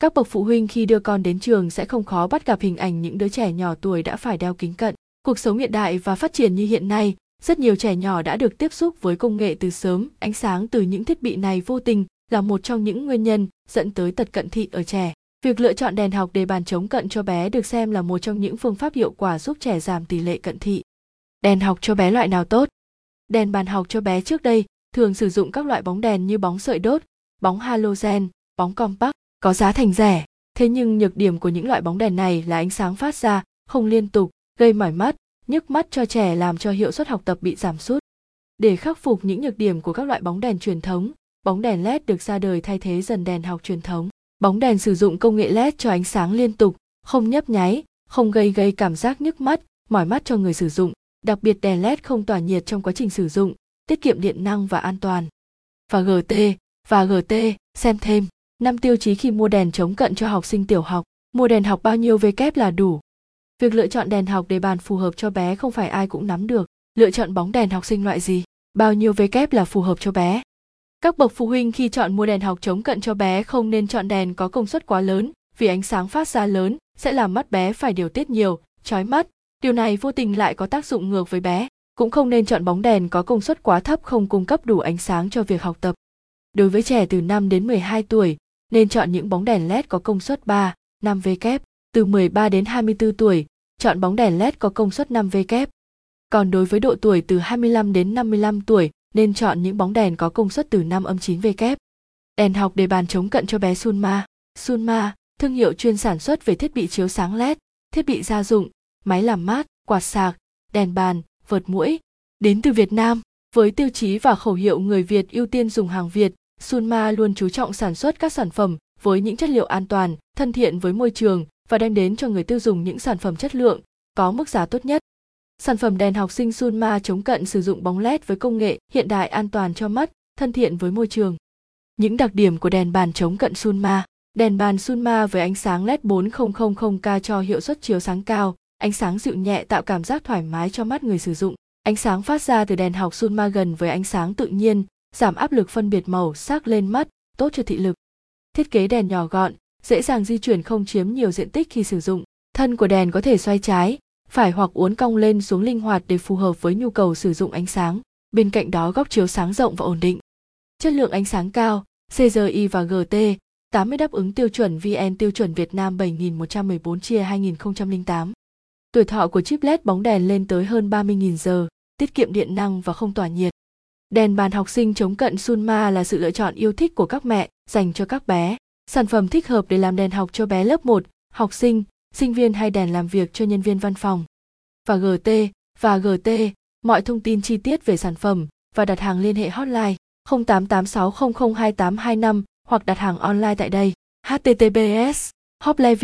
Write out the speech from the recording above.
Các bậc phụ huynh khi đưa con đến trường sẽ không khó bắt gặp hình ảnh những đứa trẻ nhỏ tuổi đã phải đeo kính cận. Cuộc sống hiện đại và phát triển như hiện nay, rất nhiều trẻ nhỏ đã được tiếp xúc với công nghệ từ sớm, ánh sáng từ những thiết bị này vô tình là một trong những nguyên nhân dẫn tới tật cận thị ở trẻ. Việc lựa chọn đèn học để bàn chống cận cho bé được xem là một trong những phương pháp hiệu quả giúp trẻ giảm tỷ lệ cận thị. Đèn học cho bé loại nào tốt? Đèn bàn học cho bé trước đây thường sử dụng các loại bóng đèn như bóng sợi đốt, bóng halogen, bóng compact, có giá thành rẻ. Thế nhưng nhược điểm của những loại bóng đèn này là ánh sáng phát ra không liên tục, gây mỏi mắt, nhức mắt cho trẻ làm cho hiệu suất học tập bị giảm sút. Để khắc phục những nhược điểm của các loại bóng đèn truyền thống, bóng đèn LED được ra đời thay thế dần đèn học truyền thống. Bóng đèn sử dụng công nghệ LED cho ánh sáng liên tục, không nhấp nháy, không gây gây cảm giác nhức mắt, mỏi mắt cho người sử dụng. Đặc biệt đèn LED không tỏa nhiệt trong quá trình sử dụng, tiết kiệm điện năng và an toàn. Và GT, và GT, xem thêm năm tiêu chí khi mua đèn chống cận cho học sinh tiểu học. Mua đèn học bao nhiêu V kép là đủ. Việc lựa chọn đèn học để bàn phù hợp cho bé không phải ai cũng nắm được. Lựa chọn bóng đèn học sinh loại gì, bao nhiêu V kép là phù hợp cho bé. Các bậc phụ huynh khi chọn mua đèn học chống cận cho bé không nên chọn đèn có công suất quá lớn, vì ánh sáng phát ra lớn sẽ làm mắt bé phải điều tiết nhiều, chói mắt. Điều này vô tình lại có tác dụng ngược với bé. Cũng không nên chọn bóng đèn có công suất quá thấp không cung cấp đủ ánh sáng cho việc học tập. Đối với trẻ từ 5 đến 12 tuổi, nên chọn những bóng đèn LED có công suất 3, 5 V kép. Từ 13 đến 24 tuổi, chọn bóng đèn LED có công suất 5 V kép. Còn đối với độ tuổi từ 25 đến 55 tuổi, nên chọn những bóng đèn có công suất từ 5 âm 9 V kép. Đèn học để bàn chống cận cho bé Sunma. Sunma, thương hiệu chuyên sản xuất về thiết bị chiếu sáng LED, thiết bị gia dụng, máy làm mát, quạt sạc, đèn bàn, vợt mũi. Đến từ Việt Nam, với tiêu chí và khẩu hiệu người Việt ưu tiên dùng hàng Việt, Sunma luôn chú trọng sản xuất các sản phẩm với những chất liệu an toàn, thân thiện với môi trường và đem đến cho người tiêu dùng những sản phẩm chất lượng, có mức giá tốt nhất. Sản phẩm đèn học sinh Sunma chống cận sử dụng bóng LED với công nghệ hiện đại an toàn cho mắt, thân thiện với môi trường. Những đặc điểm của đèn bàn chống cận Sunma Đèn bàn Sunma với ánh sáng LED 4000K cho hiệu suất chiếu sáng cao, ánh sáng dịu nhẹ tạo cảm giác thoải mái cho mắt người sử dụng. Ánh sáng phát ra từ đèn học Sunma gần với ánh sáng tự nhiên, giảm áp lực phân biệt màu sắc lên mắt, tốt cho thị lực. Thiết kế đèn nhỏ gọn, dễ dàng di chuyển không chiếm nhiều diện tích khi sử dụng. Thân của đèn có thể xoay trái, phải hoặc uốn cong lên xuống linh hoạt để phù hợp với nhu cầu sử dụng ánh sáng. Bên cạnh đó góc chiếu sáng rộng và ổn định. Chất lượng ánh sáng cao, CGI và GT, 80 đáp ứng tiêu chuẩn VN tiêu chuẩn Việt Nam 7114 chia 2008. Tuổi thọ của chip LED bóng đèn lên tới hơn 30.000 giờ, tiết kiệm điện năng và không tỏa nhiệt. Đèn bàn học sinh chống cận Sunma là sự lựa chọn yêu thích của các mẹ dành cho các bé. Sản phẩm thích hợp để làm đèn học cho bé lớp 1, học sinh, sinh viên hay đèn làm việc cho nhân viên văn phòng. Và GT, và GT, mọi thông tin chi tiết về sản phẩm và đặt hàng liên hệ hotline 0886002825 hoặc đặt hàng online tại đây. https hotline